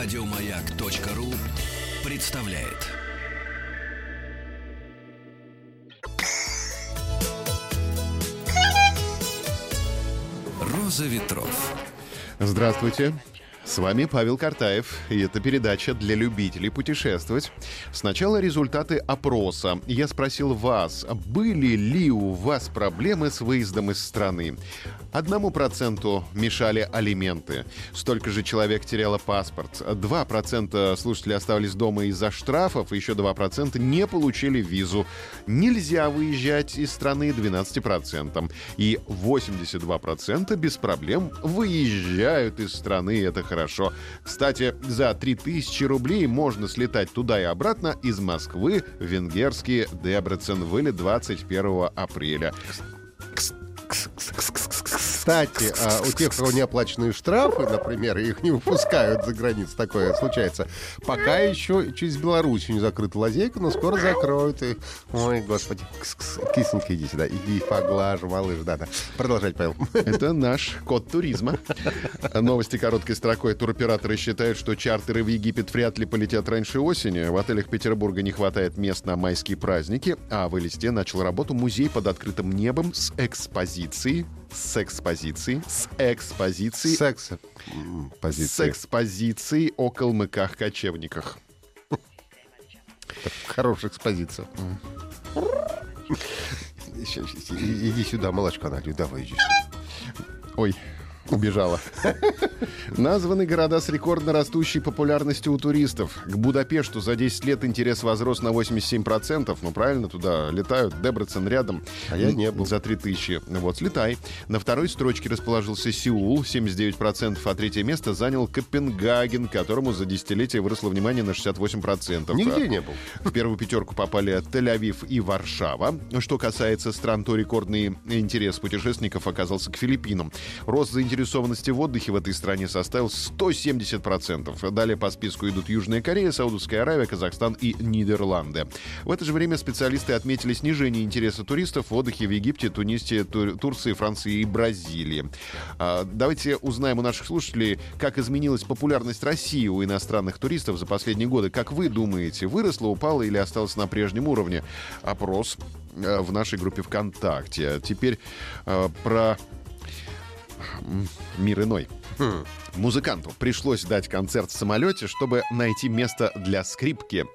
Радиомаяк.ру представляет. Роза ветров. Здравствуйте. С вами Павел Картаев, и это передача для любителей путешествовать. Сначала результаты опроса. Я спросил вас, были ли у вас проблемы с выездом из страны? Одному проценту мешали алименты. Столько же человек теряло паспорт. Два процента слушателей оставались дома из-за штрафов, еще два процента не получили визу. Нельзя выезжать из страны 12%. И 82% без проблем выезжают из страны. Это хорошо. Кстати, за 3000 рублей можно слетать туда и обратно из Москвы в венгерский Дебрецен. Вылет 21 апреля. Кстати, а у тех, у кого не оплаченные штрафы, например, их не выпускают за границу, такое случается. Пока еще через Беларусь не закрыта лазейка, но скоро закроют. И... Ой, господи, кисонька, иди сюда, иди поглажу, малыш, да-да. Продолжать, Павел. Это наш код туризма. Новости короткой строкой. Туроператоры считают, что чартеры в Египет вряд ли полетят раньше осени. В отелях Петербурга не хватает мест на майские праздники, а в Элисте начал работу музей под открытым небом с экспозицией с экспозицией, с экспозицией, Секс. с экспозицией о калмыках-кочевниках. Хорошая экспозиция. Иди сюда, молочка налью, давай иди сюда. Ой, убежала. Названы города с рекордно растущей популярностью у туристов. К Будапешту за 10 лет интерес возрос на 87%. Ну, правильно, туда летают. Дебрецен рядом. А я не был. За 3000. Вот, слетай. На второй строчке расположился Сеул, 79%, а третье место занял Копенгаген, которому за десятилетие выросло внимание на 68%. Нигде не был. В первую пятерку попали Тель-Авив и Варшава. Что касается стран, то рекордный интерес путешественников оказался к Филиппинам. Рост заинтересованности в отдыхе в этой стране составил 170%. Далее по списку идут Южная Корея, Саудовская Аравия, Казахстан и Нидерланды. В это же время специалисты отметили снижение интереса туристов в отдыхе в Египте, Тунисе, Тур- Турции, Франции и Бразилии. А, Давайте узнаем у наших слушателей, как изменилась популярность России у иностранных туристов за последние годы. Как вы думаете, выросла, упала или осталась на прежнем уровне? Опрос э, в нашей группе ВКонтакте. Теперь э, про мир иной. Музыканту пришлось дать концерт в самолете, чтобы найти место для скрипки.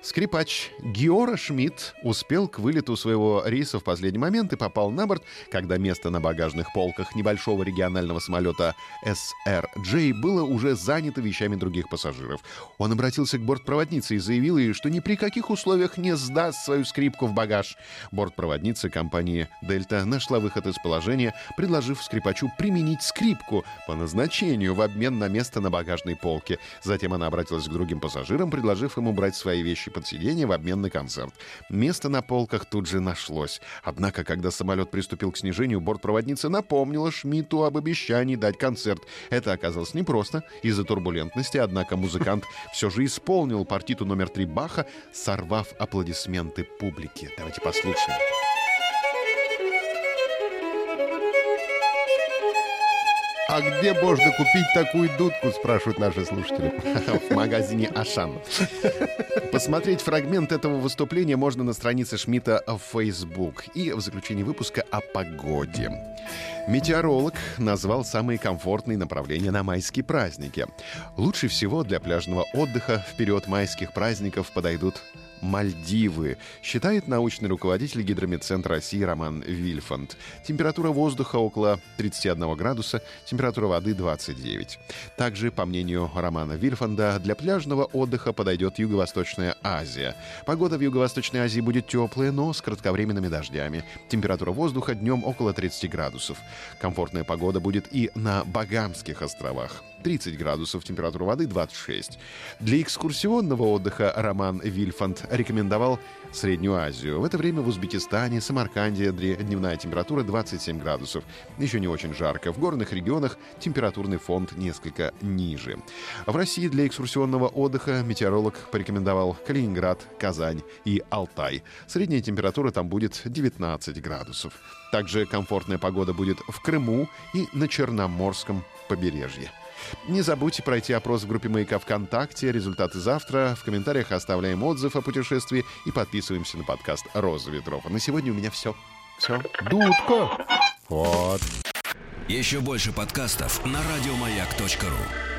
Скрипач Геора Шмидт успел к вылету своего рейса в последний момент и попал на борт, когда место на багажных полках небольшого регионального самолета SRJ было уже занято вещами других пассажиров. Он обратился к бортпроводнице и заявил ей, что ни при каких условиях не сдаст свою скрипку в багаж. Бортпроводница компании «Дельта» нашла выход из положения, предложив скрипачу применить скрипку по назначению в обмен на место на багажной полке. Затем она обратилась к другим пассажирам, предложив им убрать свои вещи под сиденье в обмен на концерт. Место на полках тут же нашлось. Однако, когда самолет приступил к снижению, бортпроводница напомнила Шмидту об обещании дать концерт. Это оказалось непросто из-за турбулентности, однако музыкант все же исполнил партиту номер три Баха, сорвав аплодисменты публики. Давайте послушаем. А где можно купить такую дудку, спрашивают наши слушатели. в магазине Ашан. Посмотреть фрагмент этого выступления можно на странице Шмидта в Facebook. И в заключении выпуска о погоде. Метеоролог назвал самые комфортные направления на майские праздники. Лучше всего для пляжного отдыха в период майских праздников подойдут Мальдивы, считает научный руководитель Гидрометцентра России Роман Вильфанд. Температура воздуха около 31 градуса, температура воды 29. Также, по мнению Романа Вильфанда, для пляжного отдыха подойдет Юго-Восточная Азия. Погода в Юго-Восточной Азии будет теплая, но с кратковременными дождями. Температура воздуха днем около 30 градусов. Комфортная погода будет и на Багамских островах. 30 градусов, температура воды 26. Для экскурсионного отдыха Роман Вильфанд рекомендовал Среднюю Азию. В это время в Узбекистане, Самарканде дневная температура 27 градусов. Еще не очень жарко. В горных регионах температурный фонд несколько ниже. В России для экскурсионного отдыха метеоролог порекомендовал Калининград, Казань и Алтай. Средняя температура там будет 19 градусов. Также комфортная погода будет в Крыму и на Черноморском побережье. Не забудьте пройти опрос в группе «Маяка ВКонтакте». Результаты завтра. В комментариях оставляем отзыв о путешествии и подписываемся на подкаст «Роза ветров». А на сегодня у меня все. Все. Дудка. Вот. Еще больше подкастов на радиомаяк.ру.